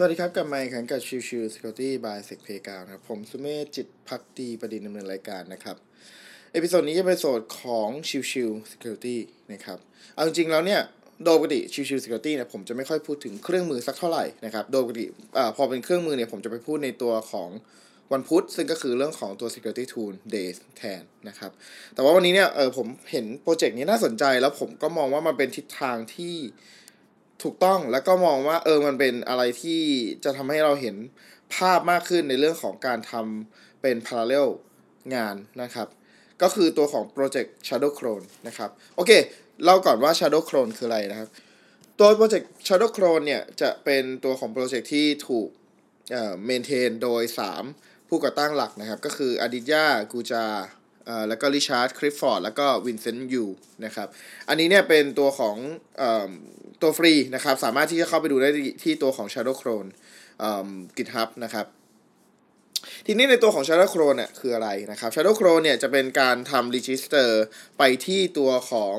สวัสดีครับ กลับมาอีกครั้งกับชิวชิว Security by Sec p a y g r o u n d นะครับ ผมสุเมธจิตภักดีบดินทร์ดำเนินรายการนะครับ episode นี้จะเป็นโซดของชิวชิว Security นะครับ เอาจริงๆแล้วเนี่ย โดยปกติชิวชิว Security เนี่ยผมจะไม่ค่อยพูดถึงเครื่องมือสักเท่าไหร่นะครับ โดยปกติอ่าพอเป็นเครื่องมือเนี่ยผมจะไปพูดในตัวของวันพุธซึ่งก็คือเรื่องของตัว security tool days แทนนะครับ แต่ว่าวันนี้เนี่ยเออผมเห็น project นี้น่าสนใจแล้วผมก็มองว่ามันเป็นทิศทางที่ ถูกต้องแล้วก็มองว่าเออมันเป็นอะไรที่จะทำให้เราเห็นภาพมากขึ้นในเรื่องของการทำเป็น parallel งานนะครับ ก็คือตัวของโปรเจกต์ Shadow Clone นะครับ โอเค เล่าก่อนว่า Shadow Clone คืออะไรนะครับ ตัวโปรเจกต์ Shadow Clone เนี่ย จะเป็นตัวของโปรเจกต์ที่ถูกเอ่อ maintain โดย 3 ผู้ก่อตั้งหลักนะครับ ก็คืออดิยากูจาเอ่อ แล้วก็ริชาร์ดคริฟฟอร์ดแล้วก็วินเซนต์ยูนะครับอันนี้เนี่ยเป็นตัวของเอ่อตัวฟรีนะครับสามารถที่จะเข้าไปดูได้ที่ตัวของ Shadow Clone เอ่อ GitHub นะครับทีนี้ในตัวของ Shadow Clone เนี่ยคืออะไรนะครับ Shadow Clone เนี่ยจะเป็นการทำ register ไปที่ตัวของ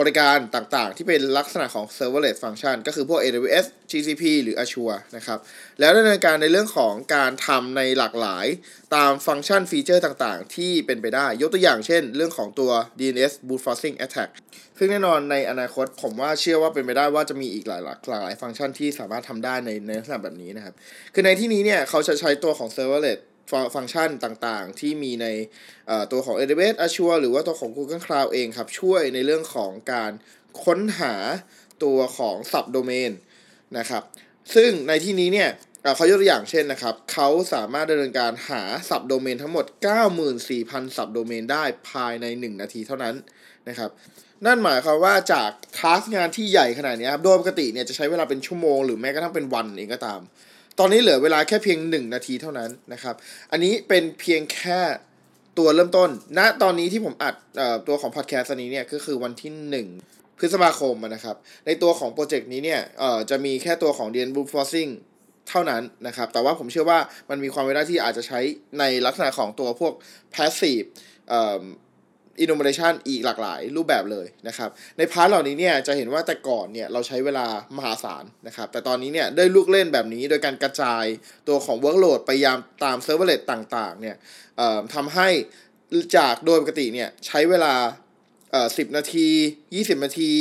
บริการต่างๆ ที่เป็นลักษณะของ serverless function ก็คือพวก AWS GCP หรือ Azure นะครับ แล้วดำเนินการในเรื่องของการทำในหลากหลายตามฟังก์ชันฟีเจอร์ต่างๆ ที่เป็นไปได้ ยกตัวอย่างเช่น เรื่องของตัว DNS boot forcing attack ซึ่งแน่นอนในอนาคตผมว่าเชื่อว่าเป็นไปได้ว่าจะมีอีกหลายหลากหลายฟังก์ชันที่สามารถทำได้ในในลักษณะแบบนี้นะครับ คือในที่นี้เนี่ยเขาจะใช้ตัวของ serverless ฟังก์ชันต่างๆ ที่มีในตัวของ AWS Azure หรือว่าตัวของ Google Cloud เองครับ ช่วยในเรื่องของการค้นหาตัวของ subdomain นะครับ ซึ่งในที่นี้เนี่ยเขายกตัวอย่างเช่นนะครับ เขาสามารถดำเนินการหา subdomain ทั้งหมด 94,000 subdomain ได้ภายใน 1 นาทีเท่านั้นนะครับนั่นหมายความว่าจากทาสงานที่ใหญ่ขนาดนี้ครับ โดยปกติเนี่ยจะใช้เวลาเป็นชั่วโมงหรือแม้กระทั่งเป็นวันเองก็ตาม ตอนนี้เหลือเวลาแค่เพียง 1 นาทีเท่านั้นนะครับ อันนี้เป็นเพียงแค่ตัวเริ่มต้นณตอนนี้ที่ผมอัดออตัวของพอดแคสต์นี้เนี่ยก็คือวันที่ 1 พฤษภาคมนะครับ ในตัวของโปรเจกต์นี้เนี่ยจะมีแค่ตัวของ DN Boot Forcing เท่านั้นนะครับ แต่ว่าผมเชื่อว่ามันมีความเป็นไปได้ที่อาจจะใช้ในลักษณะของตัวพวก passive อ่อ innovation อีกหลากหลายรูปแบบเลยนะครับ ในพาร์ทเหล่านี้เนี่ยจะเห็นว่าแต่ก่อนเนี่ยเราใช้เวลามหาศาลนะครับ แต่ตอนนี้เนี่ยได้ลูกเล่นแบบนี้โดยการกระจายตัวของ workload ไปยามตาม serverless ต่างๆเนี่ยทำให้จากโดยปกติเนี่ยใช้เวลาเอ่อ10นาที 20 นาที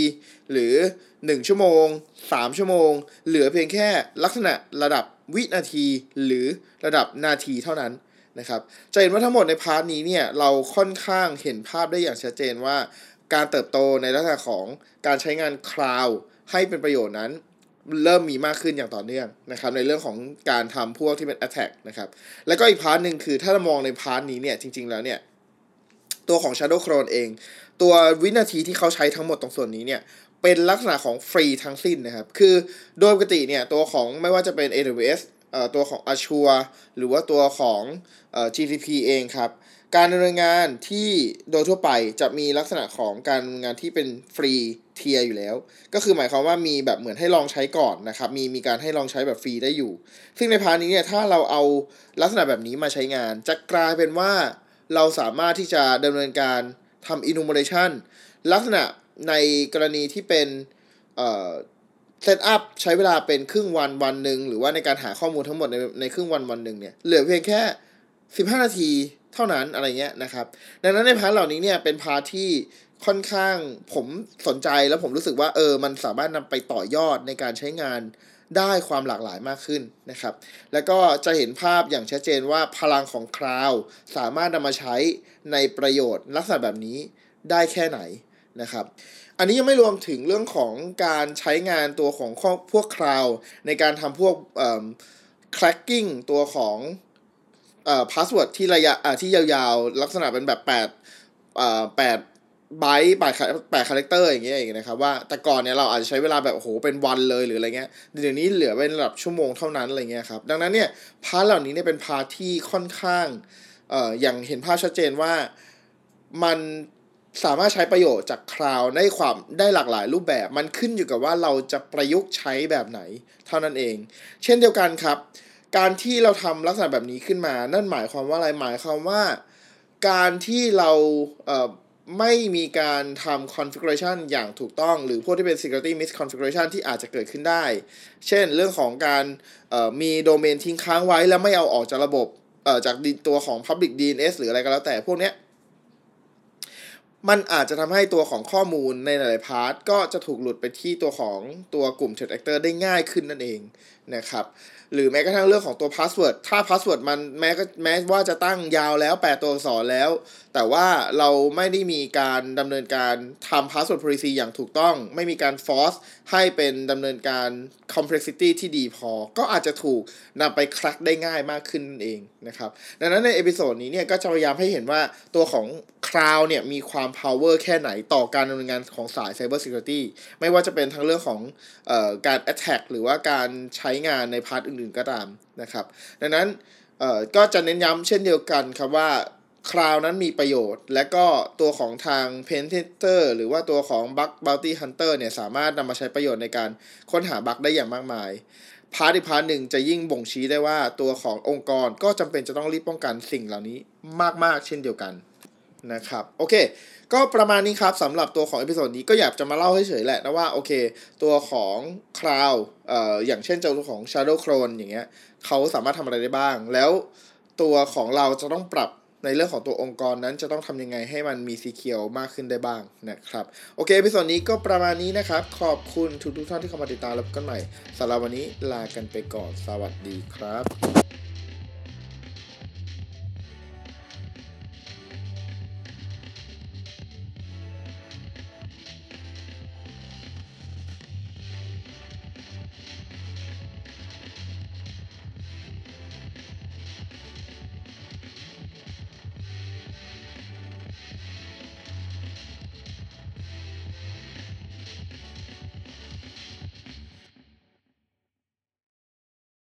หรือ 1 ชั่วโมง 3 ชั่วโมง เหลือเพียงแค่ลักษณะระดับวินาทีหรือระดับนาทีเท่านั้น นะครับจะเห็นว่าทั้งหมดใน part นี้เนี่ยเราค่อนข้างเห็นภาพได้อย่างชัดเจนว่า การเติบโตในลักษณะของการใช้งาน cloud ให้เป็นประโยชน์นั้นเริ่มมีมากขึ้นอย่างต่อเนื่องนะครับในเรื่องของการทำพวกที่เป็น attack นะครับแล้วก็อีก part หนึ่งคือถ้าเรามองใน part นี้เนี่ยจริง ๆ แล้วเนี่ยตัวของ Shadow Clone เอง ตัววินาทีที่เขาใช้ทั้งหมดตรงส่วนนี้เนี่ยเป็นลักษณะของฟรีทั้งสิ้นนะครับ คือโดยปกติเนี่ยตัวของไม่ว่าจะเป็น AWS ตัวของ Azure หรือว่าตัวของเอ่อ GCP เองครับ การดำเนินงานที่โดยทั่วไปจะมีลักษณะของการดำเนินงานที่เป็น free tier อยู่แล้ว ก็คือหมายความว่ามีแบบเหมือนให้ลองใช้ก่อนนะครับ มีมีการให้ลองใช้แบบฟรีได้อยู่ ซึ่งใน part นี้เนี่ยถ้าเราเอาลักษณะแบบนี้มาใช้งาน จะกลายเป็นว่าเราสามารถที่จะดำเนินการทำ enumeration ลักษณะในกรณีที่เป็นเอ่อ setup ใช้เวลาเป็นครึ่งวันวันหนึ่งหรือว่าในการหาข้อมูลทั้งหมดในในครึ่งวันวันหนึ่งเนี่ยเหลือเพียงแค่ 15 นาทีเท่านั้นอะไรเงี้ยนะครับ ดังนั้นใน part เหล่านี้เนี่ยเป็น part ที่ค่อนข้างผมสนใจแล้วผมรู้สึกว่าเออมันสามารถนำไปต่อยอดในการใช้งานได้ความหลากหลายมากขึ้นนะครับ แล้วก็จะเห็นภาพอย่างชัดเจนว่าพลังของคลาวสามารถนำมาใช้ในประโยชน์ลักษณะแบบนี้ได้แค่ไหน นะครับ อันนี้ยังไม่รวมถึงเรื่องของการใช้งานตัวของพวกคลาวในการทำพวก cracking ตัวของเอ่อ password ที่ระยะอ่าที่ยาวๆ ลักษณะเป็นแบบ8เอ่อ8ไบต์แปดแปด character อย่างเงี้ยเองนะครับว่าแต่ก่อนเนี่ยเราอาจจะใช้เวลาแบบโอ้โหเป็นวันเลยหรืออะไรเงี้ยเดี๋ยวนี้เหลือเป็นระดับชั่วโมงเท่านั้นอะไรเงี้ยครับดังนั้นเนี่ย part เหล่านี้เนี่ยเป็น part ที่ค่อนข้างเอ่ออย่างเห็นภาพชัดเจนว่ามัน สามารถใช้ประโยชน์จาก cloud ได้ความได้หลากหลายรูปแบบ มันขึ้นอยู่กับว่าเราจะประยุกต์ใช้แบบไหน เท่านั้นเอง เช่นเดียวกันครับ การที่เราทำลักษณะแบบนี้ขึ้นมา นั่นหมายความว่าอะไรหมายความว่า การที่เราไม่มีการทำ configuration อย่างถูกต้อง หรือพวกที่เป็น security misconfiguration ที่อาจจะเกิดขึ้นได้ เช่นเรื่องของการมีโดเมนทิ้งค้างไว้แล้วไม่เอาออกจากระบบจากตัวของ public DNS หรืออะไรก็แล้วแต่พวกเนี้ย มันอาจจะทำให้ตัวของข้อมูลในหลายๆ part ก็จะถูกหลุดไปที่ตัวของตัวกลุ่ม threat actor ได้ง่ายขึ้นนั่นเอง นะครับหรือแม้กระทั่งเรื่องของตัว password ถ้า password มันแม้ก็แม้ว่าจะตั้งยาวแล้ว8ตัวอักษรแล้ว แต่ว่าเราไม่ได้มีการดำเนินการทำพาสเวิร์ด policy อย่างถูกต้อง ไม่มีการ force ให้เป็นดำเนินการ complexity ที่ดีพอ ก็อาจจะถูกนำไป crack ได้ง่ายมากขึ้นเองนะครับ ดังนั้นใน episode นี้เนี่ยก็จะพยายามให้เห็นว่าตัวของ Cloud เนี่ยมีความ power แค่ไหนต่อการดำเนินงานของสาย Cyber Security ไม่ว่าจะเป็นทั้งเรื่องของออการ attack หรือว่าการใช้งานใน part อื่นๆก็ตามนะครับ ดังนั้นก็จะเน้นย้ำเช่นเดียวกันครับว่า cloud นั้นมีประโยชน์ และก็ตัวของทาง Pen Tester หรือว่าตัวของ Bug Bounty Hunter เนี่ยสามารถนำมาใช้ประโยชน์ในการค้นหาบั๊กได้อย่างมากมาย part อีก part หนึ่งจะยิ่งบ่งชี้ได้ว่าตัวขององค์กรก็จำเป็นจะต้องรีบป้องกันสิ่งเหล่านี้มาก ๆ เช่นเดียวกัน นะครับโอเค ก็ประมาณนี้ครับสำหรับตัวของ episode นี้ก็อยากจะมาเล่าให้เฉยๆแหละนะว่าโอเค ตัวของ Cloud เอ่ออย่างเช่นเจ้าตัวของ Shadow Clone อย่างเงี้ยเขาสามารถทำอะไรได้บ้าง แล้วตัวของเราจะต้องปรับในเรื่องของตัวองค์กรนั้นจะต้องทำยังไงให้มันมี secure มากขึ้นได้บ้างนะครับ โอเค episode นี้ก็ประมาณนี้นะครับ ขอบคุณทุกๆท่านที่เข้ามาติดตามแล้วพบกันใหม่สำหรับวันนี้ลากันไปก่อนสวัสดีครับ